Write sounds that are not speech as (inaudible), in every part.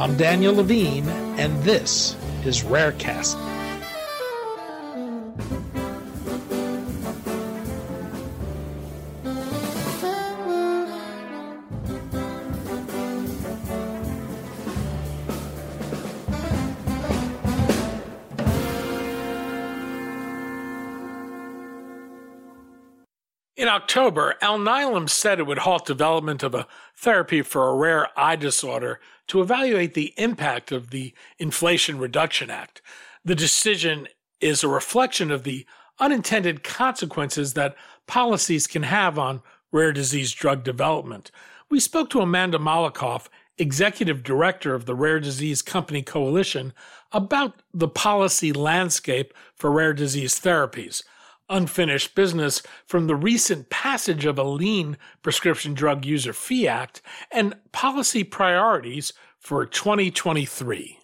I'm Daniel Levine, and this is Rarecast. In October, Alnylam said it would halt development of a therapy for a rare eye disorder to evaluate the impact of the Inflation Reduction Act. The decision is a reflection of the unintended consequences that policies can have on rare disease drug development. We spoke to Amanda Malakoff, executive director of the Rare Disease Company Coalition, about the policy landscape for rare disease therapies unfinished business from the recent passage of a lean prescription drug user fee act and policy priorities for 2023.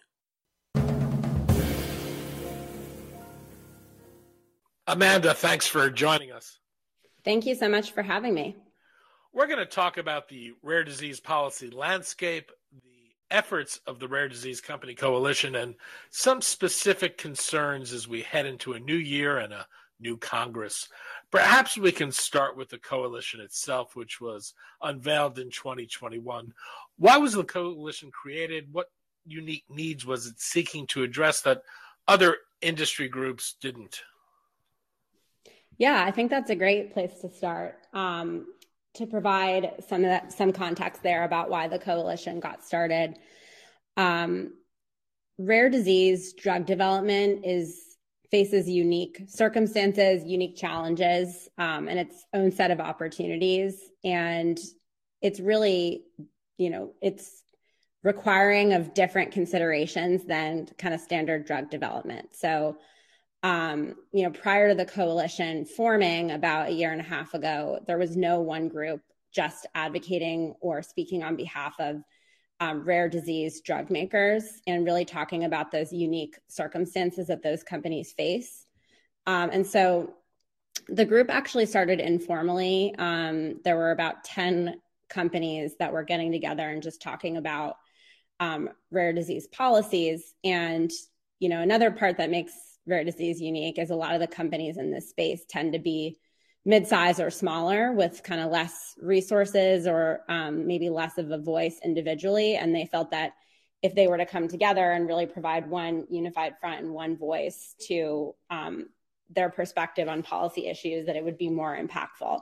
Amanda, thanks for joining us. Thank you so much for having me. We're going to talk about the rare disease policy landscape, the efforts of the Rare Disease Company Coalition, and some specific concerns as we head into a new year and a new Congress. Perhaps we can start with the coalition itself, which was unveiled in 2021. Why was the coalition created? What unique needs was it seeking to address that other industry groups didn't? Yeah, I think that's a great place to start. Um, to provide some of that, some context there about why the coalition got started. Um, rare disease drug development is faces unique circumstances, unique challenges, um, and its own set of opportunities. And it's really, you know, it's requiring of different considerations than kind of standard drug development. So, um, you know, prior to the coalition forming about a year and a half ago, there was no one group just advocating or speaking on behalf of um, rare disease drug makers and really talking about those unique circumstances that those companies face. Um, and so the group actually started informally. Um, there were about 10 companies that were getting together and just talking about um, rare disease policies. And, you know, another part that makes rare disease unique is a lot of the companies in this space tend to be mid-size or smaller with kind of less resources or um, maybe less of a voice individually. And they felt that if they were to come together and really provide one unified front and one voice to um, their perspective on policy issues that it would be more impactful.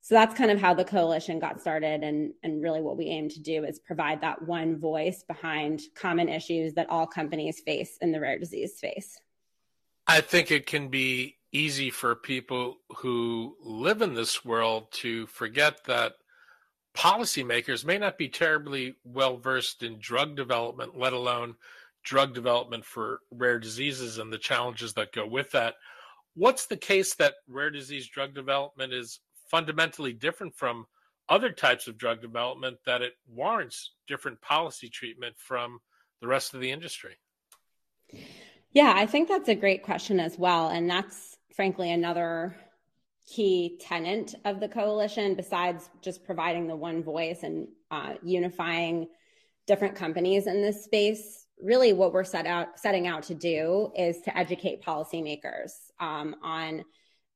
So that's kind of how the coalition got started. And, and really what we aim to do is provide that one voice behind common issues that all companies face in the rare disease space. I think it can be easy for people who live in this world to forget that policymakers may not be terribly well versed in drug development, let alone drug development for rare diseases and the challenges that go with that. What's the case that rare disease drug development is fundamentally different from other types of drug development that it warrants different policy treatment from the rest of the industry? Yeah, I think that's a great question as well. And that's frankly another key tenant of the coalition besides just providing the one voice and uh, unifying different companies in this space. Really what we're set out setting out to do is to educate policymakers um, on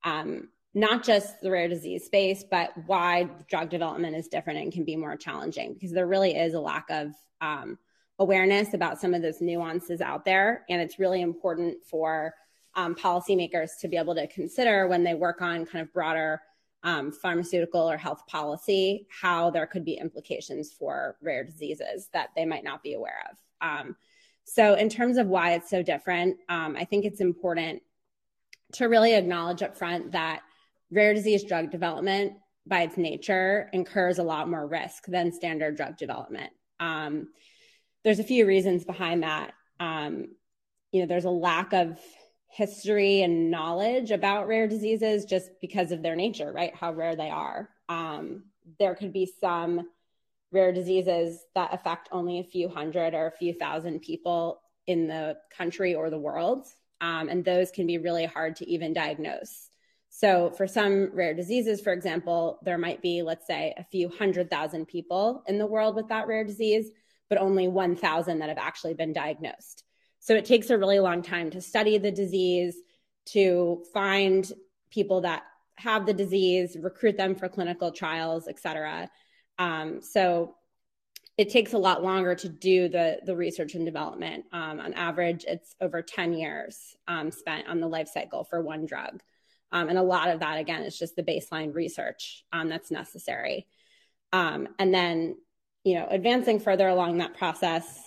um, not just the rare disease space but why drug development is different and can be more challenging because there really is a lack of um, awareness about some of those nuances out there. And it's really important for um, policymakers to be able to consider when they work on kind of broader um, pharmaceutical or health policy, how there could be implications for rare diseases that they might not be aware of. Um, so, in terms of why it's so different, um, I think it's important to really acknowledge up front that rare disease drug development by its nature, incurs a lot more risk than standard drug development. Um, there's a few reasons behind that. Um, you know, there's a lack of history and knowledge about rare diseases just because of their nature, right? How rare they are. Um, there could be some rare diseases that affect only a few hundred or a few thousand people in the country or the world. Um, and those can be really hard to even diagnose. So, for some rare diseases, for example, there might be, let's say, a few hundred thousand people in the world with that rare disease, but only 1,000 that have actually been diagnosed. So, it takes a really long time to study the disease, to find people that have the disease, recruit them for clinical trials, et cetera. Um, so, it takes a lot longer to do the the research and development. Um, on average, it's over 10 years um, spent on the life cycle for one drug. Um, and a lot of that, again, is just the baseline research um, that's necessary. Um, and then, you know, advancing further along that process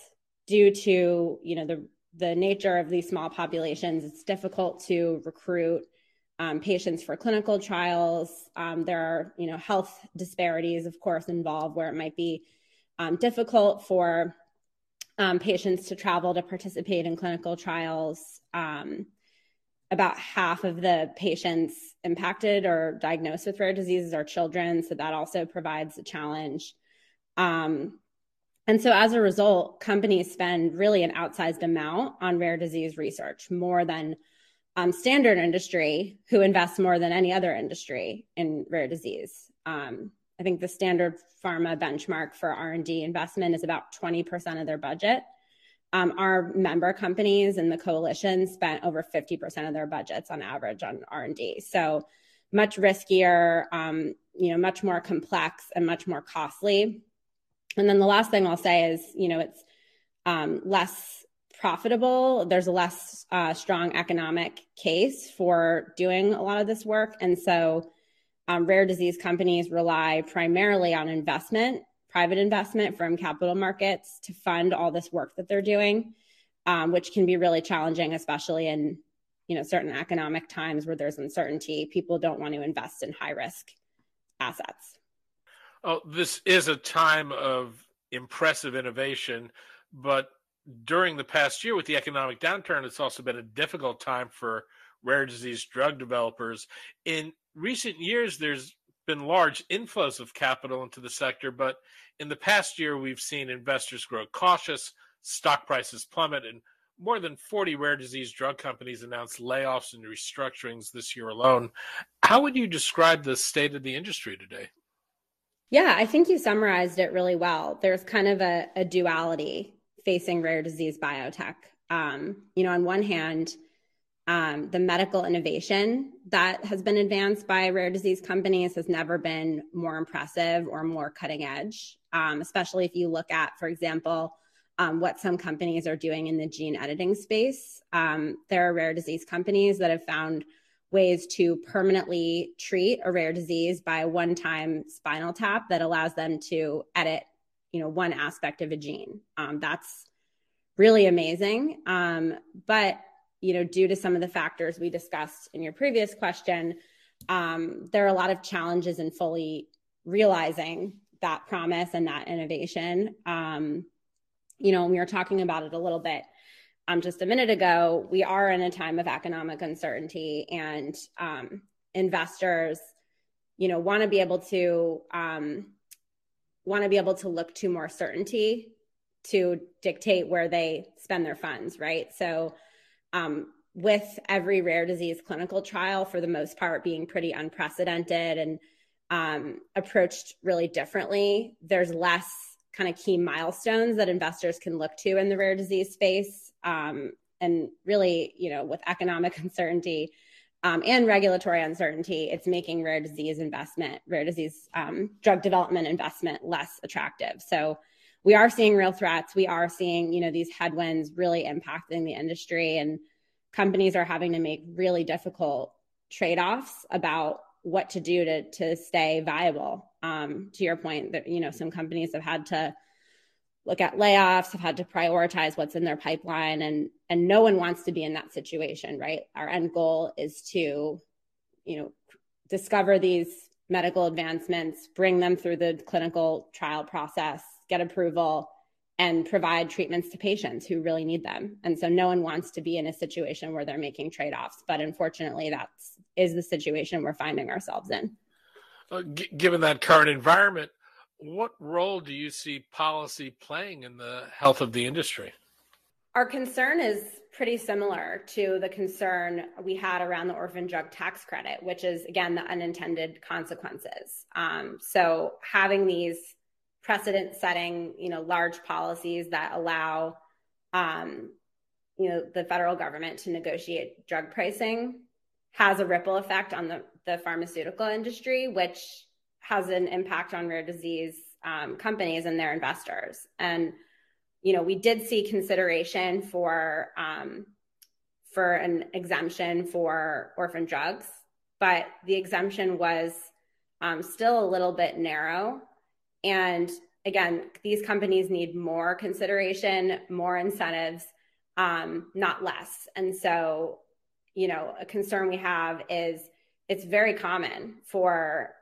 due to, you know, the, the nature of these small populations, it's difficult to recruit um, patients for clinical trials. there are, you know, health disparities, of course, involved where it might be um, difficult for um, patients to travel to participate in clinical trials. Um, about half of the patients impacted or diagnosed with rare diseases are children, so that also provides a challenge. Um, and so, as a result, companies spend really an outsized amount on rare disease research, more than um, standard industry, who invests more than any other industry in rare disease. Um, I think the standard pharma benchmark for R&D investment is about 20% of their budget. Um, our member companies and the coalition spent over 50% of their budgets on average on R&D. So much riskier, um, you know, much more complex and much more costly. And then the last thing I'll say is, you know, it's um, less profitable. There's a less uh, strong economic case for doing a lot of this work. And so um, rare disease companies rely primarily on investment, private investment from capital markets to fund all this work that they're doing, um, which can be really challenging, especially in you know certain economic times where there's uncertainty. People don't want to invest in high risk assets. Oh, this is a time of impressive innovation, but during the past year with the economic downturn, it's also been a difficult time for rare disease drug developers. In recent years, there's been large inflows of capital into the sector, but in the past year, we've seen investors grow cautious, stock prices plummet, and more than 40 rare disease drug companies announced layoffs and restructurings this year alone. How would you describe the state of the industry today? Yeah, I think you summarized it really well. There's kind of a, a duality facing rare disease biotech. Um, you know, on one hand, um, the medical innovation that has been advanced by rare disease companies has never been more impressive or more cutting edge, um, especially if you look at, for example, um, what some companies are doing in the gene editing space. Um, there are rare disease companies that have found ways to permanently treat a rare disease by a one-time spinal tap that allows them to edit, you know, one aspect of a gene. Um, that's really amazing. Um, but you know, due to some of the factors we discussed in your previous question, um, there are a lot of challenges in fully realizing that promise and that innovation. Um, you know, we were talking about it a little bit um, just a minute ago. We are in a time of economic uncertainty, and um, investors, you know, want to be able to um, want to be able to look to more certainty to dictate where they spend their funds, right? So um, with every rare disease clinical trial, for the most part, being pretty unprecedented and um, approached really differently, there's less kind of key milestones that investors can look to in the rare disease space. Um, and really, you know, with economic (laughs) uncertainty um, and regulatory uncertainty, it's making rare disease investment, rare disease um, drug development investment less attractive. So we are seeing real threats. We are seeing, you know, these headwinds really impacting the industry and companies are having to make really difficult trade-offs about what to do to to stay viable. Um, to your point that, you know, some companies have had to look at layoffs, have had to prioritize what's in their pipeline and and no one wants to be in that situation, right? Our end goal is to, you know, discover these medical advancements, bring them through the clinical trial process, get approval, and provide treatments to patients who really need them. And so no one wants to be in a situation where they're making trade-offs, but unfortunately that's is the situation we're finding ourselves in. Uh, g- given that current environment, what role do you see policy playing in the health of the industry? Our concern is pretty similar to the concern we had around the orphan drug tax credit, which is, again, the unintended consequences. Um, so having these precedent setting, you know, large policies that allow, um, you know, the federal government to negotiate drug pricing has a ripple effect on the, the pharmaceutical industry, which has an impact on rare disease um, companies and their investors. And you know, we did see consideration for um, for an exemption for orphan drugs, but the exemption was um, still a little bit narrow. And again, these companies need more consideration, more incentives, um, not less. And so, you know, a concern we have is it's very common for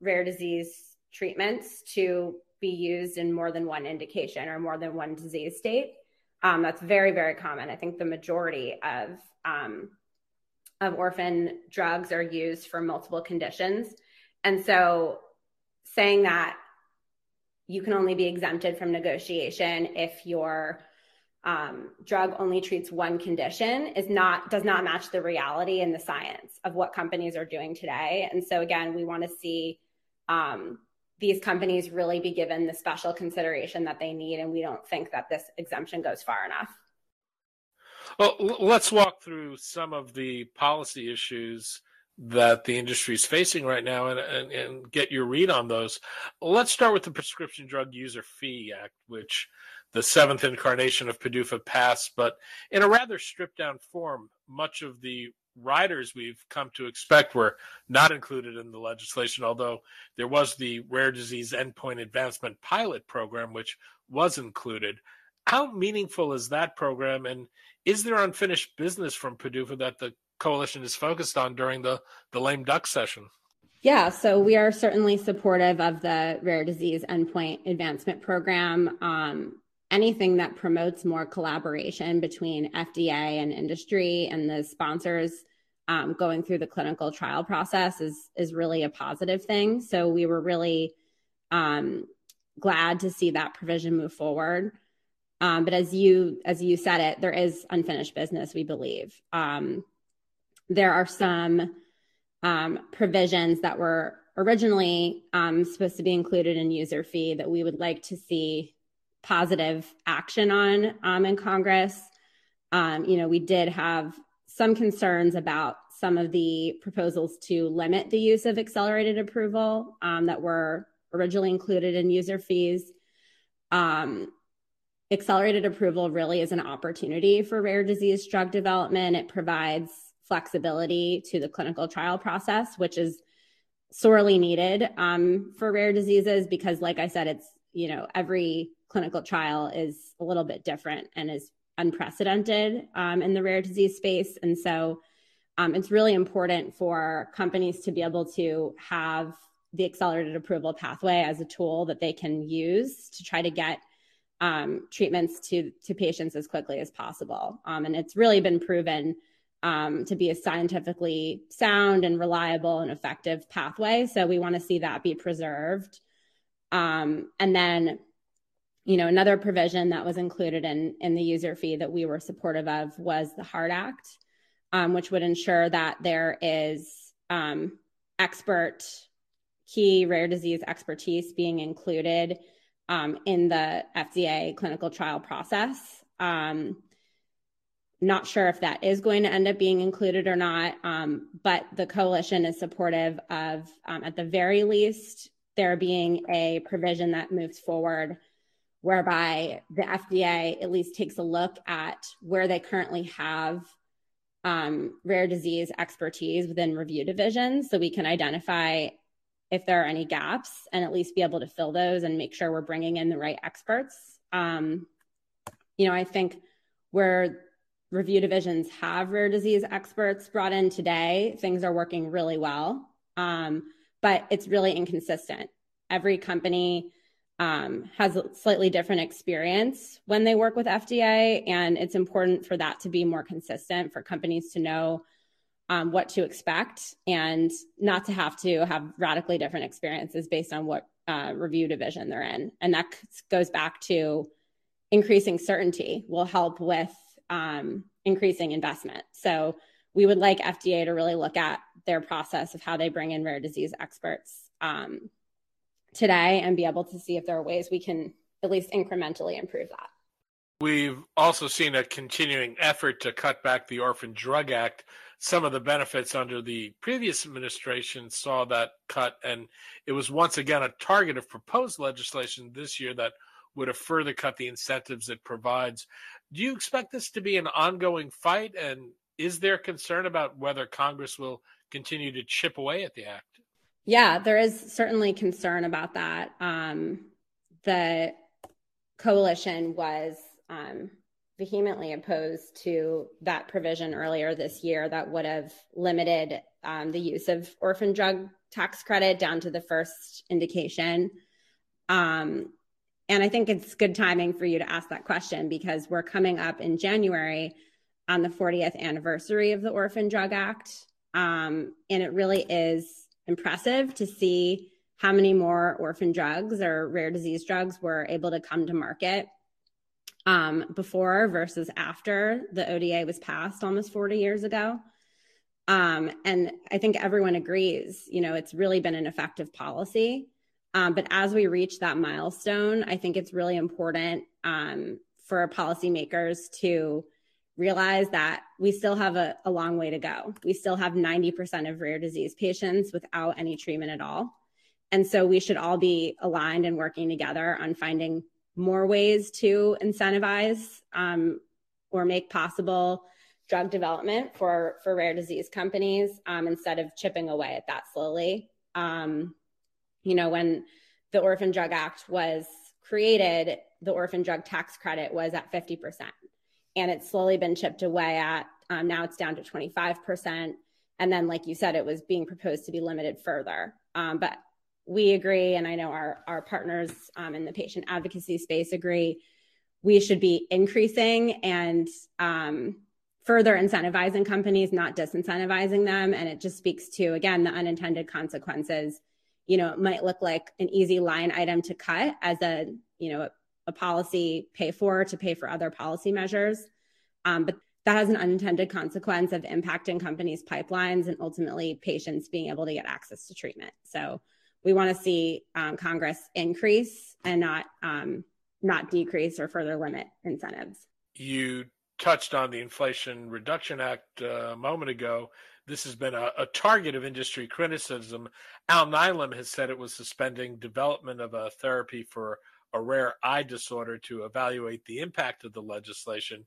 rare disease treatments to be used in more than one indication or more than one disease state. Um, that's very, very common. I think the majority of um, of orphan drugs are used for multiple conditions, and so saying that you can only be exempted from negotiation if your um, drug only treats one condition is not does not match the reality and the science of what companies are doing today. And so again, we want to see um, these companies really be given the special consideration that they need. And we don't think that this exemption goes far enough. Well, let's walk through some of the policy issues that the industry is facing right now and, and, and, get your read on those. Let's start with the Prescription Drug User Fee Act, which the seventh incarnation of PDUFA passed, but in a rather stripped down form. Much of the riders we've come to expect were not included in the legislation, although there was the Rare Disease Endpoint Advancement Pilot Program, which was included. How meaningful is that program, and is there unfinished business from PDUFA that the coalition is focused on during the, the lame duck session? Yeah, so we are certainly supportive of the Rare Disease Endpoint Advancement Program. Um, anything that promotes more collaboration between FDA and industry and the sponsors um, going through the clinical trial process is is really a positive thing. So we were really um, glad to see that provision move forward. Um, but as you as you said it, there is unfinished business. We believe um, there are some um, provisions that were originally um, supposed to be included in user fee that we would like to see positive action on um, in Congress. Um, you know, we did have some concerns about some of the proposals to limit the use of accelerated approval um, that were originally included in user fees. Um, accelerated approval really is an opportunity for rare disease drug development. It provides flexibility to the clinical trial process, which is sorely needed um, for rare diseases because, like I said, it's you know every clinical trial is a little bit different and is unprecedented um, in the rare disease space. And so um, it's really important for companies to be able to have the accelerated approval pathway as a tool that they can use to try to get um, treatments to, to patients as quickly as possible. Um, and it's really been proven um, to be a scientifically sound and reliable and effective pathway. So we want to see that be preserved. Um, and then you know, another provision that was included in, in the user fee that we were supportive of was the HEART Act, um, which would ensure that there is um, expert, key rare disease expertise being included um, in the FDA clinical trial process. Um, not sure if that is going to end up being included or not, um, but the coalition is supportive of, um, at the very least, there being a provision that moves forward whereby the FDA at least takes a look at where they currently have um, rare disease expertise within review divisions so we can identify if there are any gaps and at least be able to fill those and make sure we're bringing in the right experts. Um, you know, I think where review divisions have rare disease experts brought in today, things are working really well. Um, but it's really inconsistent. Every company um, has a slightly different experience when they work with FDA, and it's important for that to be more consistent for companies to know um, what to expect and not to have to have radically different experiences based on what uh, review division they're in. And that goes back to increasing certainty will help with um, increasing investment. So we would like FDA to really look at their process of how they bring in rare disease experts um, today and be able to see if there are ways we can at least incrementally improve that. We've also seen a continuing effort to cut back the Orphan Drug Act. Some of the benefits under the previous administration saw that cut, and it was once again a target of proposed legislation this year that would have further cut the incentives it provides. Do you expect this to be an ongoing fight? And is there concern about whether Congress will continue to chip away at the act? Yeah, there is certainly concern about that. Um, the coalition was um, vehemently opposed to that provision earlier this year that would have limited um, the use of orphan drug tax credit down to the first indication. Um, and I think it's good timing for you to ask that question because we're coming up in January on the 40th anniversary of the Orphan Drug Act. Um, and it really is impressive to see how many more orphan drugs or rare disease drugs were able to come to market um, before versus after the ODA was passed almost 40 years ago. Um, and I think everyone agrees, you know, it's really been an effective policy. Um, but as we reach that milestone, I think it's really important um, for policymakers to realize that we still have a, a long way to go. We still have 90% of rare disease patients without any treatment at all. And so we should all be aligned and working together on finding more ways to incentivize um, or make possible drug development for, for rare disease companies um, instead of chipping away at that slowly. Um, you know, when the Orphan Drug Act was created, the orphan drug tax credit was at 50%. And it's slowly been chipped away at, um, now it's down to 25%. And then, like you said, it was being proposed to be limited further. Um, but we agree, and I know our, our partners um, in the patient advocacy space agree, we should be increasing and um, further incentivizing companies, not disincentivizing them. And it just speaks to, again, the unintended consequences. You know, it might look like an easy line item to cut as a, you know, a, a policy pay for to pay for other policy measures. Um, but that has an unintended consequence of impacting companies' pipelines and ultimately patients being able to get access to treatment. So we want to see um, Congress increase and not um, not decrease or further limit incentives. You touched on the Inflation Reduction Act uh, a moment ago. This has been a, a, target of industry criticism. Alnylam has said it was suspending development of a therapy for a rare eye disorder to evaluate the impact of the legislation.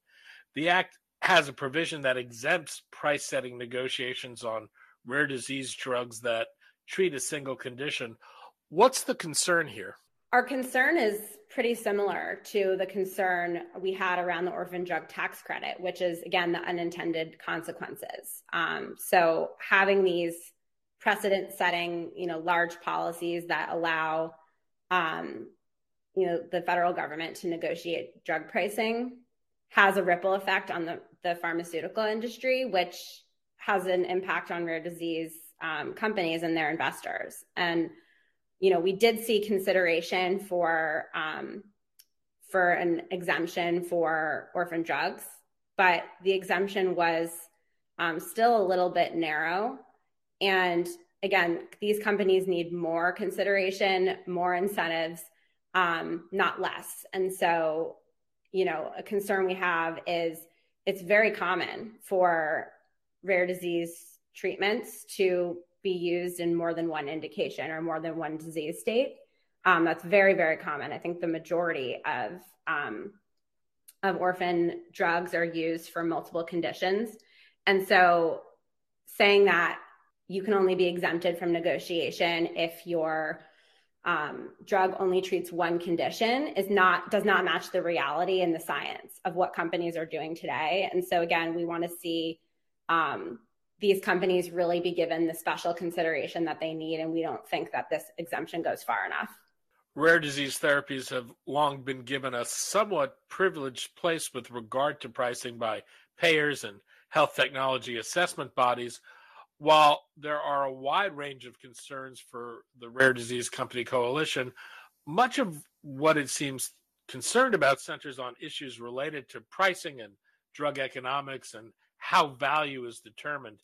The act has a provision that exempts price setting negotiations on rare disease drugs that treat a single condition. What's the concern here? Our concern is pretty similar to the concern we had around the orphan drug tax credit, which is, again, the unintended consequences. Um, so having these precedent setting, you know, large policies that allow, um, you know, the federal government to negotiate drug pricing has a ripple effect on the, the pharmaceutical industry, which has an impact on rare disease um, companies and their investors. And you know, we did see consideration for um, for an exemption for orphan drugs, but the exemption was um, still a little bit narrow. And again, these companies need more consideration, more incentives, um, not less. And so, you know, a concern we have is it's very common for rare disease treatments to be used in more than one indication or more than one disease state. Um, that's very, very common. I think the majority of um, of orphan drugs are used for multiple conditions, and so saying that you can only be exempted from negotiation if your um, drug only treats one condition is not does not match the reality and the science of what companies are doing today. And so again, we want to see um, these companies really be given the special consideration that they need. And we don't think that this exemption goes far enough. Rare disease therapies have long been given a somewhat privileged place with regard to pricing by payers and health technology assessment bodies. While there are a wide range of concerns for the Rare Disease Company Coalition, much of what it seems concerned about centers on issues related to pricing and drug economics and how value is determined.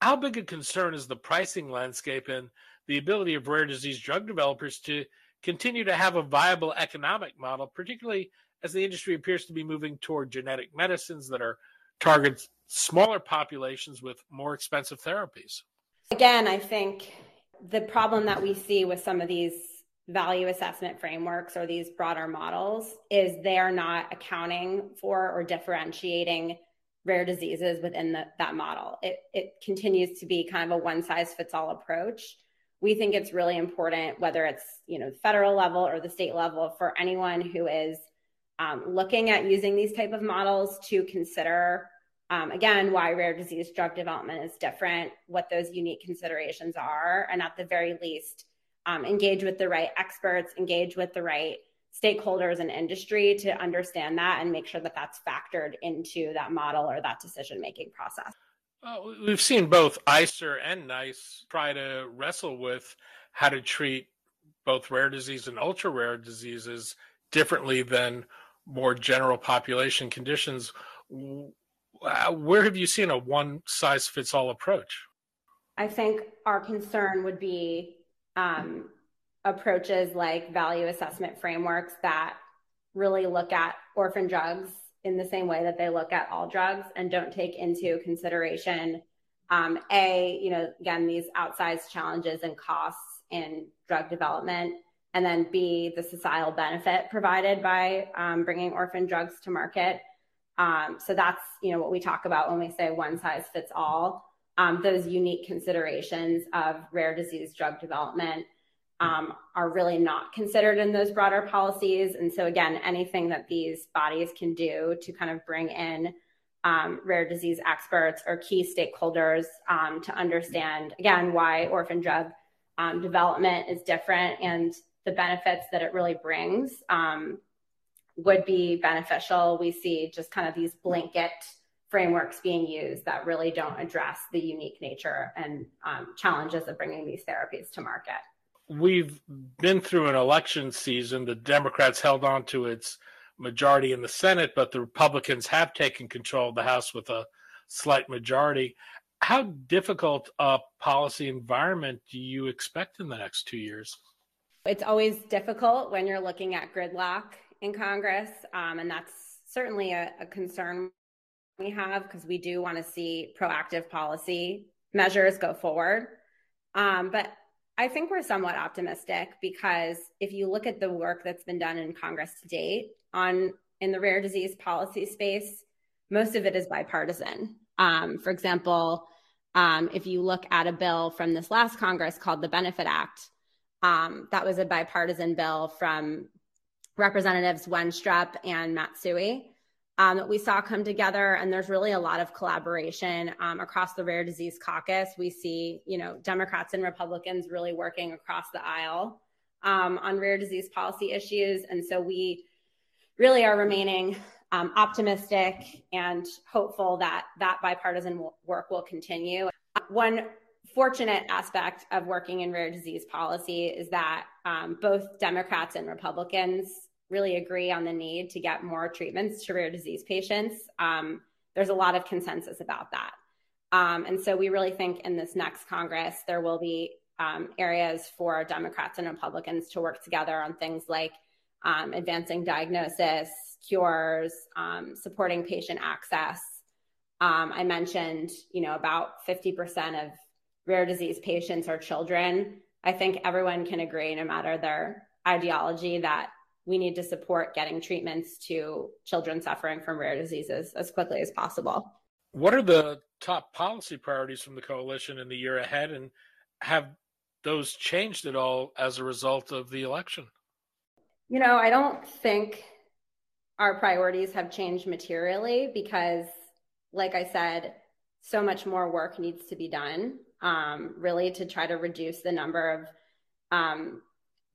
How big a concern is the pricing landscape and the ability of rare disease drug developers to continue to have a viable economic model, particularly as the industry appears to be moving toward genetic medicines that are target smaller populations with more expensive therapies? Again, I think the problem that we see with some of these value assessment frameworks or these broader models is they are not accounting for or differentiating rare diseases within the, that model. It, it continues to be kind of a one size fits all approach. We think it's really important, whether it's you know the federal level or the state level, for anyone who is um, looking at using these type of models to consider um, again why rare disease drug development is different, what those unique considerations are, and at the very least, um, engage with the right experts, engage with the right stakeholders and industry to understand that and make sure that that's factored into that model or that decision making process. We've seen both ICER and NICE try to wrestle with how to treat both rare disease and ultra rare diseases differently than more general population conditions. Where have you seen a one size fits all approach? I think our concern would be um, approaches like value assessment frameworks that really look at orphan drugs in the same way that they look at all drugs and don't take into consideration um, a you know again these outsized challenges and costs in drug development and then b the societal benefit provided by um, bringing orphan drugs to market. Um, so that's you know what we talk about when we say one size fits all. Um, those unique considerations of rare disease drug development um, are really not considered in those broader policies. And so, again, anything that these bodies can do to kind of bring in um, rare disease experts or key stakeholders um, to understand, again, why orphan drug um, development is different and the benefits that it really brings um, would be beneficial. We see just kind of these blanket frameworks being used that really don't address the unique nature and um, challenges of bringing these therapies to market we've been through an election season. The Democrats held on to its majority in the Senate, but the Republicans have taken control of the House with a slight majority. How difficult a policy environment do you expect in the next two years? It's always difficult when you're looking at gridlock in Congress, um, and that's certainly a, a concern we have because we do want to see proactive policy measures go forward. Um, but I think we're somewhat optimistic because if you look at the work that's been done in Congress to date on in the rare disease policy space, most of it is bipartisan. Um, for example, um, if you look at a bill from this last Congress called the Benefit Act, um, that was a bipartisan bill from Representatives Wenstrup and Matsui um, that we saw come together. And there's really a lot of collaboration um, across the rare disease caucus. We see, you know, Democrats and Republicans really working across the aisle um, on rare disease policy issues. And so we really are remaining um, optimistic and hopeful that that bipartisan work will continue. One fortunate aspect of working in rare disease policy is that um, both Democrats and Republicans really agree on the need to get more treatments to rare disease patients. Um, there's a lot of consensus about that. Um, and so we really think in this next Congress, there will be um, areas for Democrats and Republicans to work together on things like um, advancing diagnosis, cures, um, supporting patient access. Um, I mentioned, you know, about 50% of rare disease patients are children. I think everyone can agree, no matter their ideology, that we need to support getting treatments to children suffering from rare diseases as quickly as possible. What are the top policy priorities from the coalition in the year ahead, and have those changed at all as a result of the election? You know, I don't think our priorities have changed materially because, like I said, so much more work needs to be done, um, really, to try to reduce the number of um,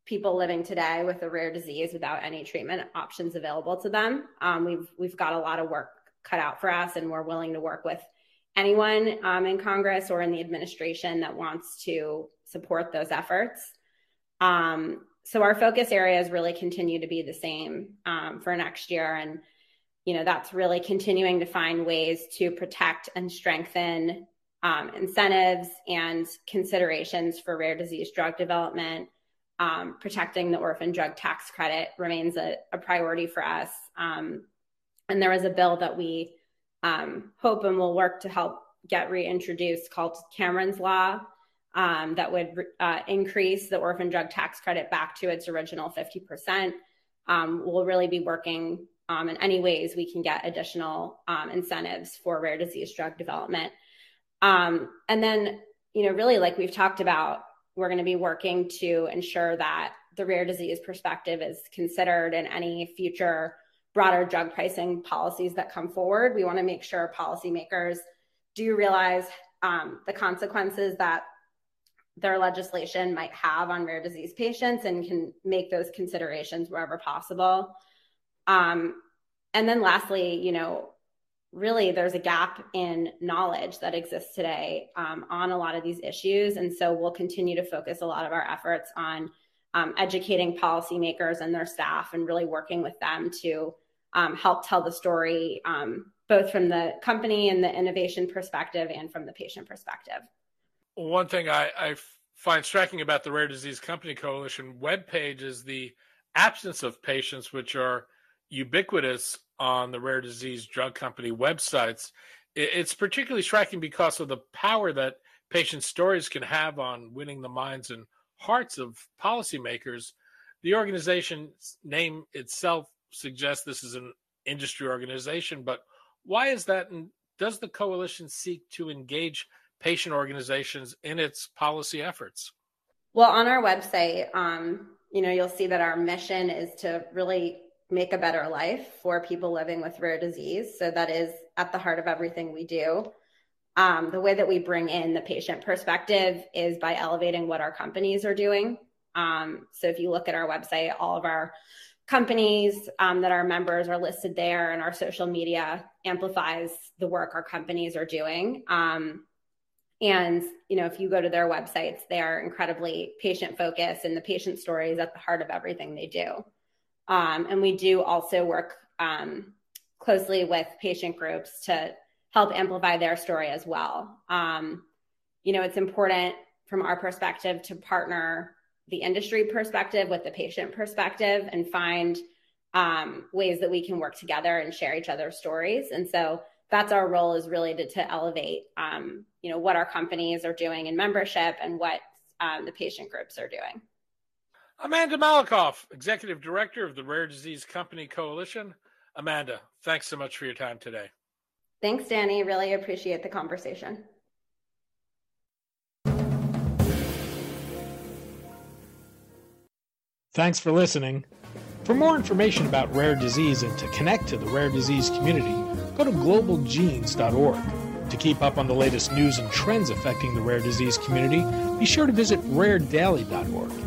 people living today with a rare disease without any treatment options available to them. Um, we've we've got a lot of work cut out for us, and we're willing to work with anyone um, in Congress or in the administration that wants to support those efforts. Um, so our focus areas really continue to be the same um, for next year, and you know that's really continuing to find ways to protect and strengthen um, incentives and considerations for rare disease drug development. Um, protecting the orphan drug tax credit remains a, a priority for us. Um, and there is a bill that we um, hope and will work to help get reintroduced called Cameron's Law um, that would uh, increase the orphan drug tax credit back to its original 50%. Um, we'll really be working um, in any ways we can get additional incentives for rare disease drug development. And then, you know, really, like we've talked about, we're going to be working to ensure that the rare disease perspective is considered in any future broader drug pricing policies that come forward. We want to make sure policymakers do realize um, the consequences that their legislation might have on rare disease patients and can make those considerations wherever possible. Um, and then lastly, you know, really there's a gap in knowledge that exists today um, on a lot of these issues. And so we'll continue to focus a lot of our efforts on um, educating policymakers and their staff and really working with them to um, help tell the story, um, both from the company and the innovation perspective and from the patient perspective. One thing I, I find striking about the Rare Disease Company Coalition webpage is the absence of patients, which are ubiquitous on the rare disease drug company websites. It's particularly striking because of the power that patient stories can have on winning the minds and hearts of policymakers. The organization's name itself suggests this is an industry organization, but why is that? And does the coalition seek to engage patient organizations in its policy efforts? Well, on our website, um, you know, you'll see that our mission is to really make a better life for people living with rare disease. So that is at the heart of everything we do. Um, the way that we bring in the patient perspective is by elevating what our companies are doing. Um, so if you look at our website, all of our companies um, that our members are listed there, and our social media amplifies the work our companies are doing. Um, and you know, if you go to their websites, they are incredibly patient focused, and the patient story is at the heart of everything they do. Um, and we do also work um, closely with patient groups to help amplify their story as well. Um, you know, it's important from our perspective to partner the industry perspective with the patient perspective and find um, ways that we can work together and share each other's stories. And so that's our role is really to, to elevate, um, you know, what our companies are doing in membership and what um, the patient groups are doing. Amanda Malakoff, Executive Director of the Rare Disease Company Coalition. Amanda, thanks so much for your time today. Thanks, Danny. Really appreciate the conversation. Thanks for listening. For more information about rare disease and to connect to the rare disease community, go to globalgenes.org. To keep up on the latest news and trends affecting the rare disease community, be sure to visit raredaily.org.